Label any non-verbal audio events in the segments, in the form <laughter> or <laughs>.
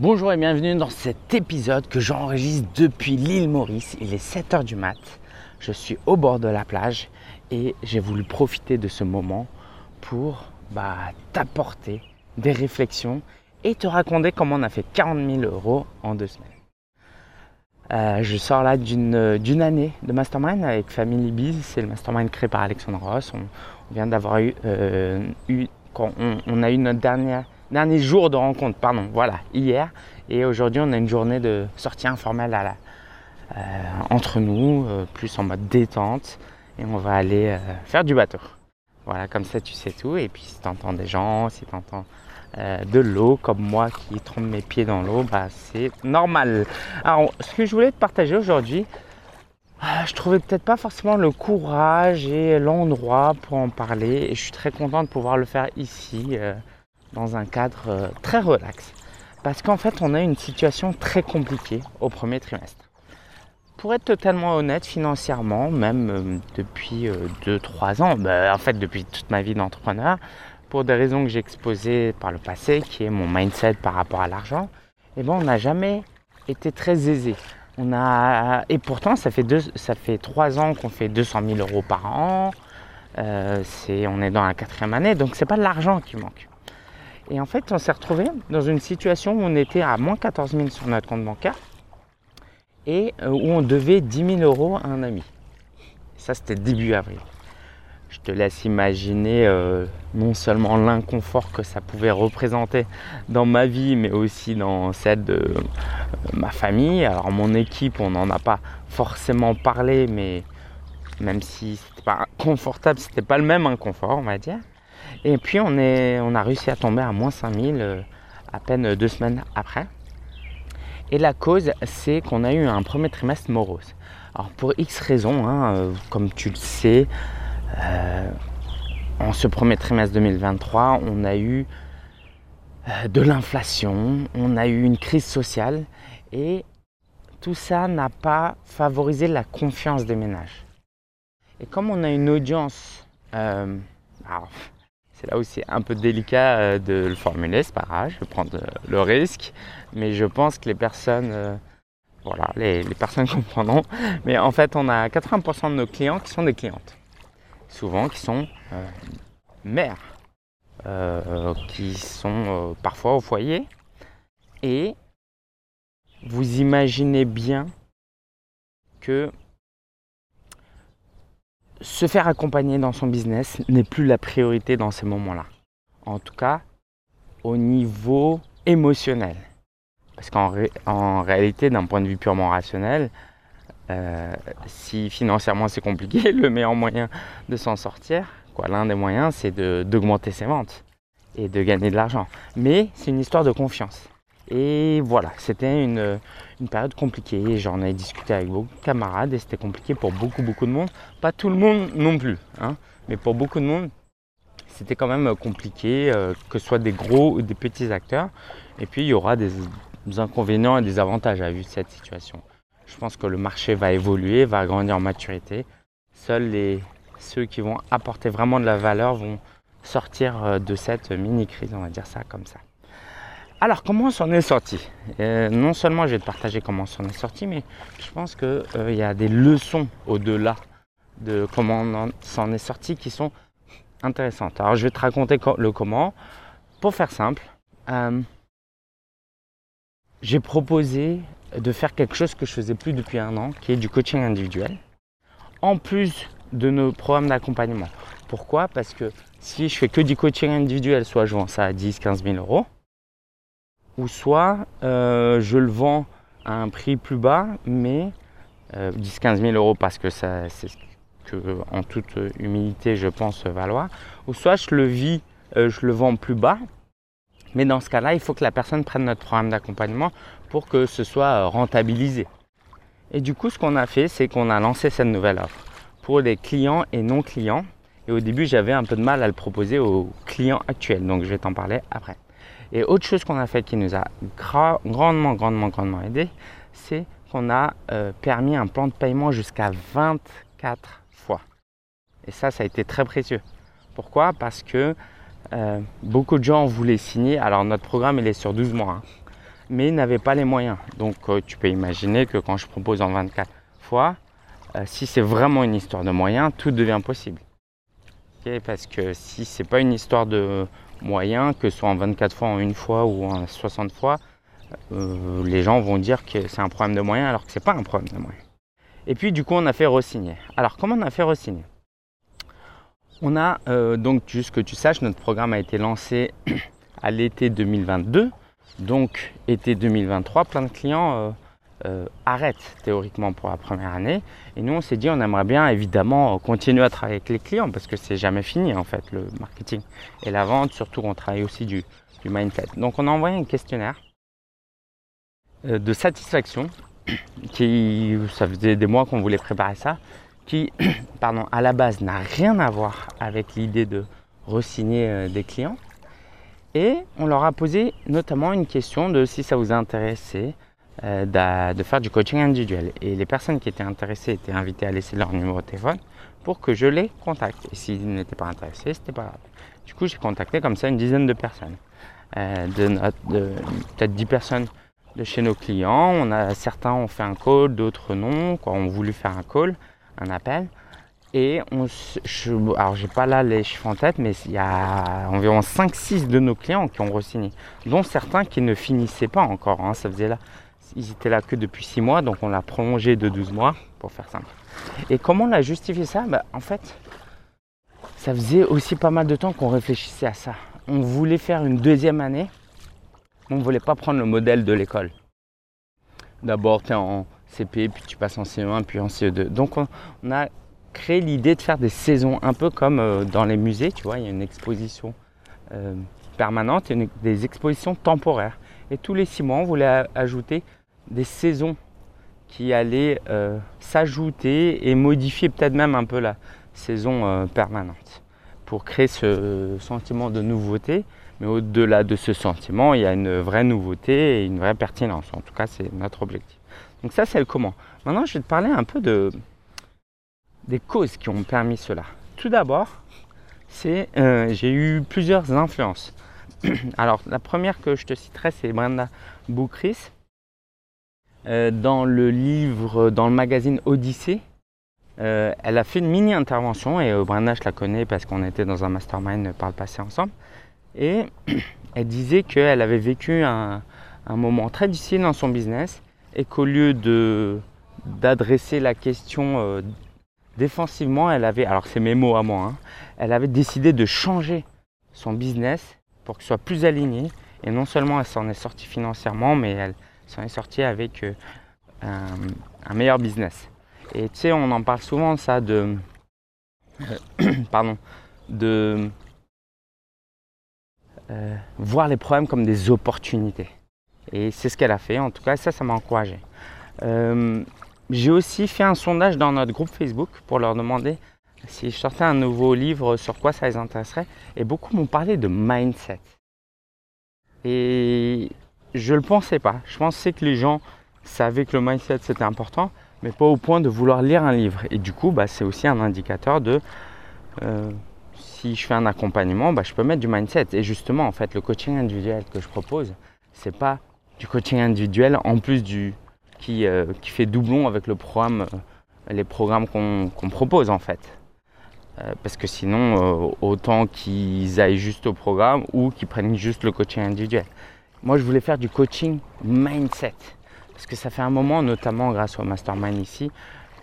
Bonjour et bienvenue dans cet épisode que j'enregistre depuis l'île Maurice. Il est 7h du mat. Je suis au bord de la plage et j'ai voulu profiter de ce moment pour bah, t'apporter des réflexions et te raconter comment on a fait 40 000 euros en deux semaines. Euh, je sors là d'une année de mastermind avec Family Biz. C'est le mastermind créé par Alexandre Ross. On, vient d'avoir eu, euh, on, a eu notre dernière, dernier jour de rencontre, pardon, voilà, hier. Et aujourd'hui, on a une journée de sortie informelle à la, euh, entre nous, plus en mode détente. Et on va aller faire du bateau. Voilà, comme ça, tu sais tout. Et puis, si tu entends des gens, si tu entends euh, de l'eau, comme moi qui trompe mes pieds dans l'eau, bah, c'est normal. Alors, ce que je voulais te partager aujourd'hui, ah, je trouvais peut-être pas forcément le courage et l'endroit pour en parler. Et je suis très content de pouvoir le faire ici, euh, dans un cadre euh, très relax. Parce qu'en fait, on a une situation très compliquée au premier trimestre. Pour être totalement honnête, financièrement, même depuis 2-3 ans, bah, en fait depuis toute ma vie d'entrepreneur, pour des raisons que j'ai exposées par le passé, qui est mon mindset par rapport à l'argent, eh ben, on n'a jamais été très aisé. On a, et pourtant, ça fait, deux, ça fait ans qu'on fait 200 000 euros par an. Euh, on est dans la quatrième année, donc c'est pas de l'argent qui manque. Et en fait, on s'est retrouvé dans une situation où on était à moins 14 000 sur notre compte bancaire et euh, où on devait 10 000 euros à un ami. Ça, c'était début avril je te laisse imaginer euh, non seulement l'inconfort que ça pouvait représenter dans ma vie, mais aussi dans celle de euh, ma famille. Alors mon équipe, on n'en a pas forcément parlé, mais même si c'était pas confortable, c'était pas le même inconfort, on va dire. Et puis on, a réussi à tomber à moins 5000 euh, à peine deux semaines après. Et la cause, c'est qu'on a eu un premier trimestre morose. Alors pour X raisons, hein, comme tu le sais, euh, en ce premier trimestre 2023, on a eu euh, de l'inflation, on a eu une crise sociale et tout ça n'a pas favorisé la confiance des ménages. Et comme on a une audience, euh, c'est là aussi un peu délicat de le formuler, c'est pas grave, je vais prendre le risque, mais je pense que les personnes, voilà, les, personnes <laughs> comprendront. Mais en fait, on a 80% de nos clients qui sont des clientes souvent qui sont euh, mères, euh, qui sont euh, parfois au foyer. Et vous imaginez bien que se faire accompagner dans son business n'est plus la priorité dans ces moments-là. En tout cas, au niveau émotionnel. Parce qu'en réalité, d'un point de vue purement rationnel, euh, si financièrement c'est compliqué, <laughs> le meilleur moyen de s'en sortir, quoi, l'un des moyens, c'est d'augmenter ses ventes et de gagner de l'argent. Mais c'est une histoire de confiance. Et voilà, c'était une, période compliquée. J'en ai discuté avec beaucoup de camarades et c'était compliqué pour beaucoup, beaucoup de monde. Pas tout le monde non plus, hein, mais pour beaucoup de monde, c'était quand même compliqué, euh, que ce soit des gros ou des petits acteurs. Et puis, il y aura des inconvénients et des avantages à vue de cette situation. Je pense que le marché va évoluer, va grandir en maturité. Seuls les, ceux qui vont apporter vraiment de la valeur vont sortir euh, de cette mini-crise, on va dire ça comme ça. Alors, comment on s'en est sorti? Euh, Non seulement je vais te partager comment on s'en est sorti, mais je pense qu'il euh, y a des leçons au-delà de comment on s'en est sorti qui sont intéressantes. Alors, je vais te raconter le comment. Pour faire simple, j'ai proposé de faire quelque chose que je faisais plus depuis un an, qui est du coaching individuel, en plus de nos programmes d'accompagnement. Pourquoi? Parce que si je fais que du coaching individuel, soit je vends ça à 10, 15 000 euros, ou soit euh, je le vends à un prix plus bas, mais 10, euh, 15 000 euros parce que c'est ce que, en toute humilité, je pense valoir, ou soit je le vis, euh, je le vends plus bas, mais dans ce cas-là, il faut que la personne prenne notre programme d'accompagnement pour que ce soit euh, rentabilisé. Et du coup, ce qu'on a fait, c'est qu'on a lancé cette nouvelle offre pour les clients et non clients. Et au début, j'avais un peu de mal à le proposer aux clients actuels. Donc, je vais t'en parler après. Et autre chose qu'on a fait qui nous a grandement, grandement, grandement aidé, c'est qu'on a euh, permis un plan de paiement jusqu'à 24 fois. Et ça, ça a été très précieux. Pourquoi? Parce que euh, beaucoup de gens voulaient signer. Alors notre programme il est sur 12 mois. Hein. mais n'avaient pas les moyens. Donc euh, tu peux imaginer que quand je propose en 24 fois, si c'est vraiment une histoire de moyens, tout devient possible. parce que si c'est pas une histoire de moyens, que ce soit en 24 fois, en une fois ou en 60 fois, euh, les gens vont dire que c'est un problème de moyens alors que c'est pas un problème de moyens. Et puis du coup on a fait re-signer. Alors comment on a fait re-signer? On a donc juste que tu saches, notre programme a été lancé <clears throat> à l'été 2022. Donc, été 2023, plein de clients euh, euh, arrêtent théoriquement pour la première année. Et nous, on s'est dit, on aimerait bien évidemment continuer à travailler avec les clients parce que c'est jamais fini en fait, le marketing et la vente. Surtout, on travaille aussi du, mindset. Donc, on a envoyé un questionnaire euh, de satisfaction <coughs> qui, ça faisait des mois qu'on voulait préparer ça, qui, <coughs> pardon, à la base n'a rien à voir avec l'idée de re-signer des clients. Et on leur a posé notamment une question de si ça vous intéressait euh, de faire du coaching individuel. Et les personnes qui étaient intéressées étaient invitées à laisser leur numéro de téléphone pour que je les contacte. Et s'ils n'étaient pas intéressés, c'était pas grave. Du coup, j'ai contacté comme ça une dizaine de personnes. Euh, de, peut-être 10 personnes de chez nos clients. On a, certains ont fait un call, d'autres non, quoi, ont voulu faire un call, un appel. Et on, je, alors j'ai pas là les chiffres en tête, mais il y a environ 5-6 de nos clients qui ont re-signé, dont certains qui ne finissaient pas encore. Hein, ça faisait là, ils étaient là que depuis 6 mois, donc on l'a prolongé de 12 mois pour faire simple. Et comment on a justifié ça? Bah, En fait, ça faisait aussi pas mal de temps qu'on réfléchissait à ça. On voulait faire une deuxième année, on ne voulait pas prendre le modèle de l'école. D'abord, tu es en CP, puis tu passes en CE1, puis en CE2. Donc on a créé l'idée de faire des saisons, un peu comme euh, dans les musées, tu vois, il y a une exposition euh, permanente et des expositions temporaires. Et tous les six mois, on voulait ajouter des saisons qui allaient euh, s'ajouter et modifier peut-être même un peu la saison permanente pour créer ce sentiment de nouveauté. Mais au-delà de ce sentiment, il y a une vraie nouveauté et une vraie pertinence. En tout cas, c'est notre objectif. Donc ça, c'est le comment. Maintenant, je vais te parler un peu de, des causes qui ont permis cela. Tout d'abord, c'est euh, j'ai eu plusieurs influences. <clears throat> Alors la première que je te citerai, c'est Brenda Boukris. Euh, dans le livre, dans le magazine Odyssée, euh, elle a fait une mini intervention et Brenda je la connais parce qu'on était dans un mastermind par le passé ensemble. Et <clears throat> elle disait qu'elle avait vécu un, un, moment très difficile dans son business et qu'au lieu de d'adresser la question défensivement, elle avait, alors c'est mes mots à moi, hein, elle avait décidé de changer son business pour qu'il soit plus aligné. Et non seulement elle s'en est sortie financièrement, mais elle s'en est sortie avec euh, un, meilleur business. Et tu sais, on en parle souvent ça de, <coughs> pardon, de euh, voir les problèmes comme des opportunités. Et c'est ce qu'elle a fait. En tout cas, ça, ça m'a encouragé. Euh, j'ai aussi fait un sondage dans notre groupe Facebook pour leur demander si je sortais un nouveau livre, sur quoi ça les intéresserait? Et beaucoup m'ont parlé de mindset. Et je ne le pensais pas. Je pensais que les gens savaient que le mindset c'était important, mais pas au point de vouloir lire un livre. Et du coup, bah, c'est aussi un indicateur de euh, si je fais un accompagnement, bah, je peux mettre du mindset. Et justement, en fait, le coaching individuel que je propose, c'est pas du coaching individuel en plus du euh, qui, fait doublon avec le programme, euh, les programmes qu'on propose en fait. Euh, parce que sinon, autant qu'ils aillent juste au programme ou qu'ils prennent juste le coaching individuel. Moi, je voulais faire du coaching mindset. Parce que ça fait un moment, notamment grâce au mastermind ici,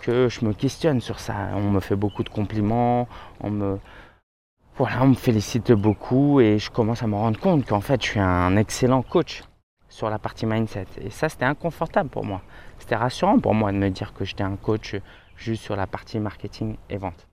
que je me questionne sur ça. On me fait beaucoup de compliments, on me, voilà, on me félicite beaucoup et je commence à me rendre compte qu'en fait, je suis un excellent coach sur la partie mindset. Et ça, c'était inconfortable pour moi. C'était rassurant pour moi de me dire que j'étais un coach juste sur la partie marketing et vente.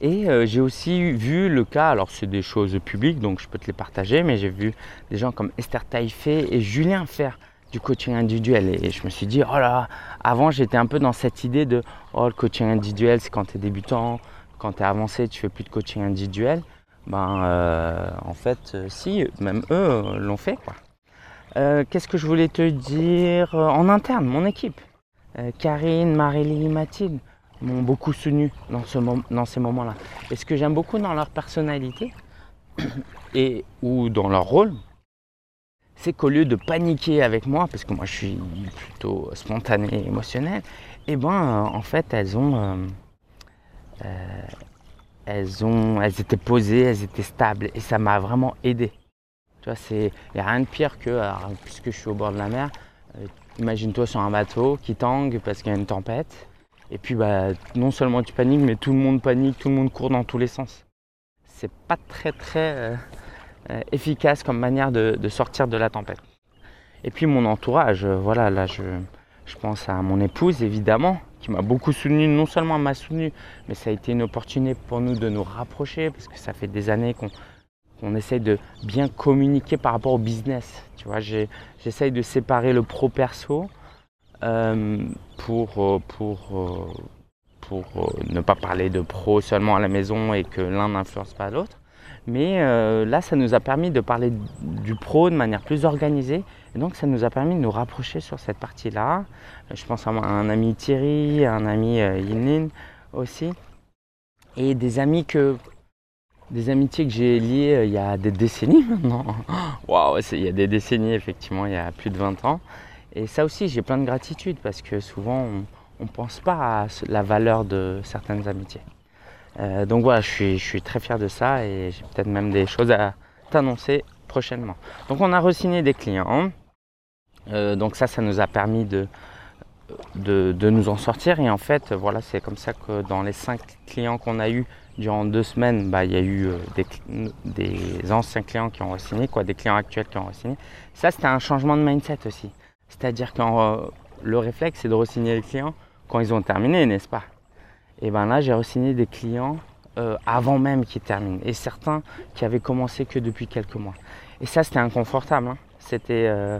Et euh, j'ai aussi vu le cas, alors c'est des choses publiques, donc je peux te les partager, mais j'ai vu des gens comme Esther Taïfé et Julien faire du coaching individuel. Et je me suis dit, oh là, avant j'étais un peu dans cette idée de, oh le coaching individuel, c'est quand tu es débutant, quand tu es avancé, tu fais plus de coaching individuel. Ben, euh, en fait, euh, si, même eux l'ont fait, quoi. Qu'est-ce que je voulais te dire En interne, mon équipe? Karine, Marélie, Mathilde m'ont beaucoup soutenu dans, ce dans ces moments-là. Et ce que j'aime beaucoup dans leur personnalité <coughs> et ou dans leur rôle, c'est qu'au lieu de paniquer avec moi, parce que moi je suis plutôt spontané émotionnel, et eh ben en fait elles ont, elles ont, elles étaient posées, elles étaient stables et ça m'a vraiment aidé. Tu vois, c'est, il n'y a rien de pire que, puisque je suis au bord de la mer, imagine-toi sur un bateau qui tangue parce qu'il y a une tempête. Et puis bah, non seulement tu paniques, mais tout le monde panique, tout le monde court dans tous les sens. C'est pas très très euh, euh, efficace comme manière de, sortir de la tempête. Et puis mon entourage, euh, voilà, là je, pense à mon épouse évidemment, qui m'a beaucoup soutenu, non seulement m'a soutenu, mais ça a été une opportunité pour nous de nous rapprocher, parce que ça fait des années qu'on essaye de bien communiquer par rapport au business. Tu vois, j'essaye de séparer le pro-perso pour, euh, pour, euh, pour ne pas parler de pro seulement à la maison et que l'un n'influence pas l'autre. Mais là, ça nous a permis de parler du pro de manière plus organisée. Et donc, ça nous a permis de nous rapprocher sur cette partie-là. Je pense à un ami Thierry, un ami Yinlin aussi. Et des amis que. Des amitiés que j'ai liées il y a des décennies <laughs> maintenant. Waouh, il y a des décennies, effectivement, il y a plus de 20 ans. Et ça aussi, j'ai plein de gratitude parce que souvent, on ne pense pas à la valeur de certaines amitiés. Euh, donc voilà, je suis, très fier de ça et j'ai peut-être même des choses à t'annoncer prochainement. Donc on a re-signé des clients. Euh, donc ça, ça nous a permis de, de, nous en sortir. Et en fait, voilà, c'est comme ça que dans les cinq clients qu'on a eu durant deux semaines, bah, il y a eu euh, des, anciens clients qui ont re-signé, quoi, des clients actuels qui ont re-signé. Ça, c'était un changement de mindset aussi. C'est-à-dire que euh, le réflexe, c'est de re-signer les clients quand ils ont terminé, n'est-ce pas? Et bien là, j'ai re-signé des clients euh, avant même qu'ils terminent. Et certains qui avaient commencé que depuis quelques mois. Et ça, c'était inconfortable. Hein. C'était euh,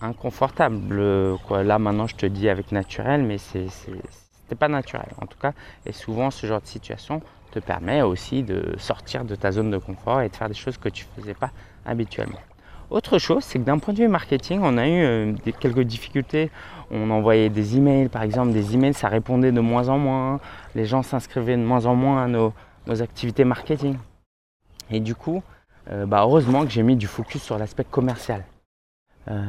inconfortable. Là, maintenant, je te dis avec naturel, mais c'était pas naturel en tout cas. Et souvent, ce genre de situation te permet aussi de sortir de ta zone de confort et de faire des choses que tu faisais pas habituellement. Autre chose, c'est que d'un point de vue marketing, on a eu euh, quelques difficultés. On envoyait des emails, par exemple, des emails, ça répondait de moins en moins. Les gens s'inscrivaient de moins en moins à nos, activités marketing. Et du coup, euh, bah, heureusement que j'ai mis du focus sur l'aspect commercial. Euh,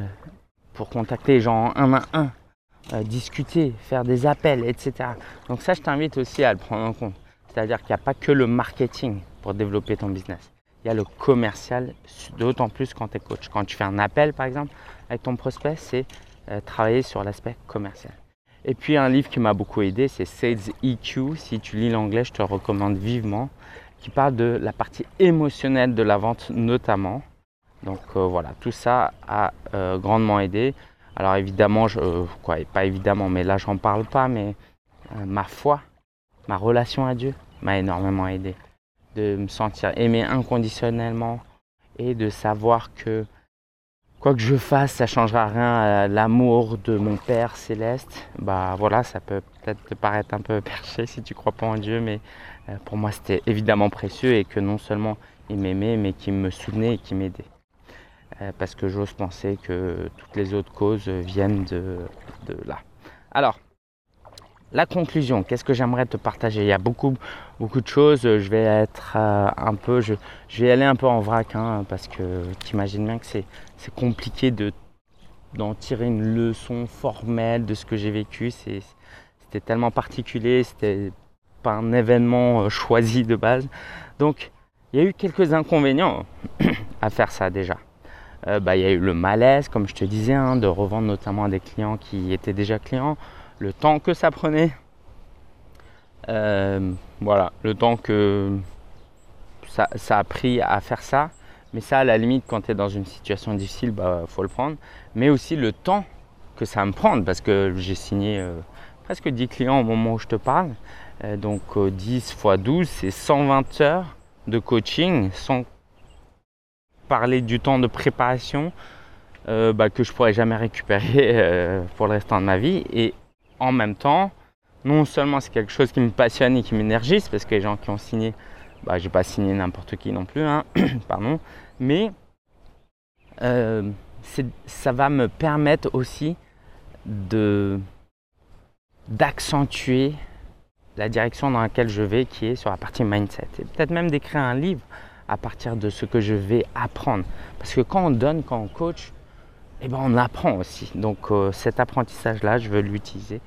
pour contacter les gens un à un, discuter, faire des appels, etc. Donc ça, je t'invite aussi à le prendre en compte. C'est-à-dire qu'il n'y a pas que le marketing pour développer ton business il y a le commercial, d'autant plus quand tu es coach. Quand tu fais un appel, par exemple, avec ton prospect, c'est euh, travailler sur l'aspect commercial. Et puis un livre qui m'a beaucoup aidé, c'est Sales EQ. Si tu lis l'anglais, je te recommande vivement, qui parle de la partie émotionnelle de la vente notamment. Donc euh, voilà, tout ça a euh, grandement aidé. Alors évidemment, je, quoi, pas évidemment, mais là j'en parle pas, mais ma foi, ma relation à Dieu m'a énormément aidé de me sentir aimé inconditionnellement et de savoir que quoi que je fasse, ça changera rien à l'amour de mon Père céleste. Bah voilà, ça peut peut-être te paraître un peu <laughs> perché si tu crois pas en Dieu, mais euh, pour moi c'était évidemment précieux et que non seulement il m'aimait, mais qu'il me soutenait et qu'il m'aidait. Euh, parce que j'ose penser que toutes les autres causes viennent de là. Alors, la conclusion, qu'est-ce que j'aimerais te partager? Il y a beaucoup, beaucoup de choses. Je vais être euh, un peu, je, vais aller un peu en vrac hein, parce que tu imagines bien que c'est, compliqué de, d'en tirer une leçon formelle de ce que j'ai vécu. c'était tellement particulier, c'était pas un événement euh, choisi de base. Donc, il y a eu quelques inconvénients <coughs> à faire ça déjà. Euh, bah, il y a eu le malaise, comme je te disais, hein, de revendre notamment à des clients qui étaient déjà clients le temps que ça prenait. Euh, voilà, le temps que ça, a pris à faire ça. Mais ça, à la limite, quand tu es dans une situation difficile, bah faut le prendre. Mais aussi le temps que ça me prendre, parce que j'ai signé euh, presque 10 clients au moment où je te parle. Euh, donc 10 x 12, c'est 120 heures de coaching, sans parler du temps de préparation bah, que je pourrais jamais récupérer pour le restant de ma vie. Et en même temps, non seulement c'est quelque chose qui me passionne et qui m'énergise, parce que les gens qui ont signé, bah, j'ai pas signé n'importe qui non plus, hein, <coughs> pardon, mais euh, ça va me permettre aussi de d'accentuer la direction dans laquelle je vais, qui est sur la partie mindset. Et peut-être même d'écrire un livre à partir de ce que je vais apprendre. Parce que quand on donne, quand on coach, et ben on apprend aussi. Donc cet apprentissage-là, je veux l'utiliser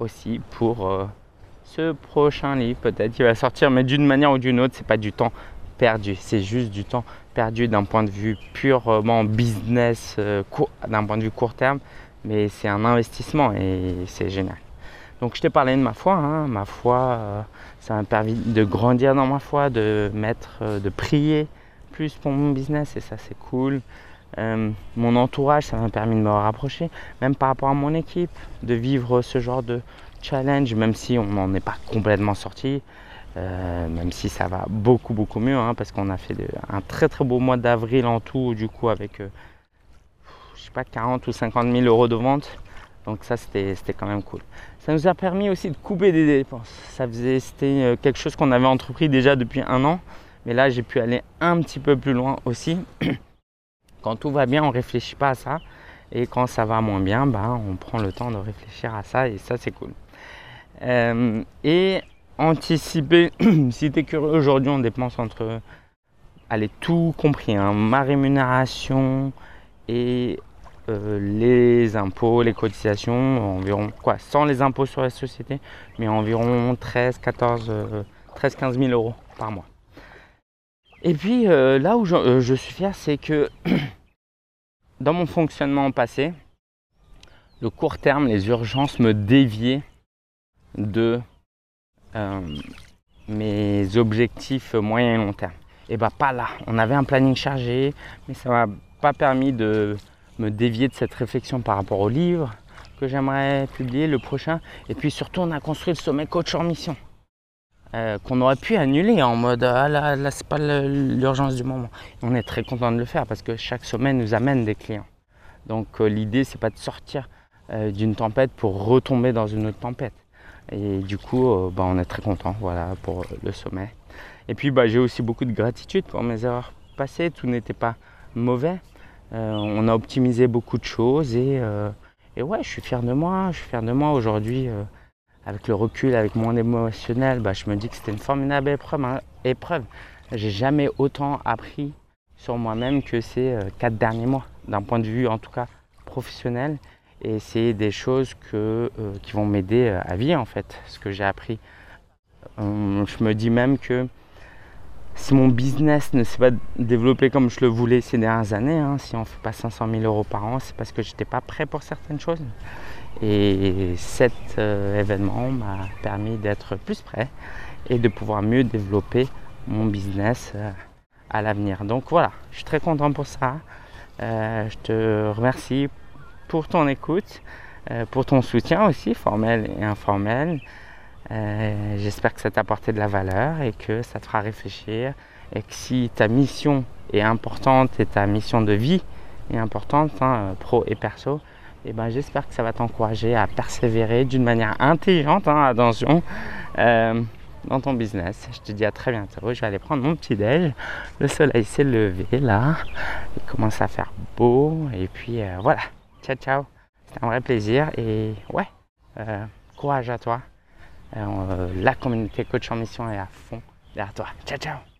aussi pour ce prochain livre. Peut-être qu'il va sortir, mais d'une manière ou d'une autre, c'est pas du temps perdu. C'est juste du temps perdu d'un point de vue purement business, d'un point de vue court terme, mais c'est un investissement et c'est génial. Donc je t'ai parlé de ma foi, hein. ma foi, euh, ça m'a permis de grandir dans ma foi, de mettre, euh, de prier plus pour mon business et ça c'est cool. Euh, mon entourage, ça m'a permis de me rapprocher, même par rapport à mon équipe, de vivre ce genre de challenge, même si on n'en est pas complètement sorti, même si ça va beaucoup beaucoup mieux, hein, parce qu'on a fait un très très beau mois d'avril en tout, du coup avec, je sais pas, 40 ou 50 000 euros de vente. Donc ça c'était quand même cool. Ça nous a permis aussi de couper des dépenses. Ça faisait, c'était euh, quelque chose qu'on avait entrepris déjà depuis un an. Mais là, j'ai pu aller un petit peu plus loin aussi. <clears throat> Quand tout va bien, on ne réfléchit pas à ça. Et quand ça va moins bien, bah, on prend le temps de réfléchir à ça. Et ça, c'est cool. Euh, et anticiper, <clears throat> si tu es curieux, aujourd'hui, on dépense entre, allez, tout compris, hein, ma rémunération et euh, les impôts, les cotisations, environ quoi, sans les impôts sur la société, mais environ 13, 14, 13, 15 000 euros par mois. Et puis euh, là où euh, je, suis fier, c'est que <clears throat> dans mon fonctionnement passé, le court terme, les urgences me déviaient de mes objectifs moyen et long terme. Et bah pas là. On avait un planning chargé, mais ça m'a pas permis de me dévier de cette réflexion par rapport au livre que j'aimerais publier, le prochain. Et puis surtout, on a construit le sommet coach en mission. Euh, qu'on aurait pu annuler en mode ah là, là c'est pas l'urgence du moment. on est très content de le faire parce que chaque sommet nous amène des clients. Donc euh, l'idée c'est pas de sortir euh, d'une tempête pour retomber dans une autre tempête. Et du coup bah, on est très content voilà pour le sommet. Et puis bah, j'ai aussi beaucoup de gratitude pour mes erreurs passées. Tout n'était pas mauvais. On a optimisé beaucoup de choses euh, et, ouais, je suis fier de moi. Je suis fier de moi aujourd'hui. Euh, avec le recul, avec mon émotionnel, bah, je me dis que c'était une formidable épreuve. Hein, épreuve. J'ai jamais autant appris sur moi-même que ces quatre derniers mois, d'un point de vue en tout cas professionnel. Et c'est des choses qui vont m'aider à vie en fait, ce que j'ai appris. je me dis même que si mon business ne s'est pas développé comme je le voulais ces dernières années, hein, si on ne fait pas 500 000 euros par an, c'est parce que je n'étais pas prêt pour certaines choses. Et cet euh, événement m'a permis d'être plus prêt et de pouvoir mieux développer mon business euh, à l'avenir. Donc voilà, je suis très content pour ça. Euh, je te remercie pour ton écoute, pour ton soutien aussi, formel et informel. J'espère que ça t'a apporté de la valeur et que ça te fera réfléchir. Et que si ta mission est importante et ta mission de vie est importante, hein, pro et perso, eh ben, j'espère que ça va t'encourager à persévérer d'une manière intelligente, hein, attention, euh, dans ton business. Je te dis à très bientôt. Je vais aller prendre mon petit déj. Le soleil s'est levé là. Il commence à faire beau. Et puis euh, voilà. Ciao, ciao. C'était un vrai plaisir. Et ouais, courage à toi. Euh, la communauté coach en mission est à fond derrière toi. Ciao, ciao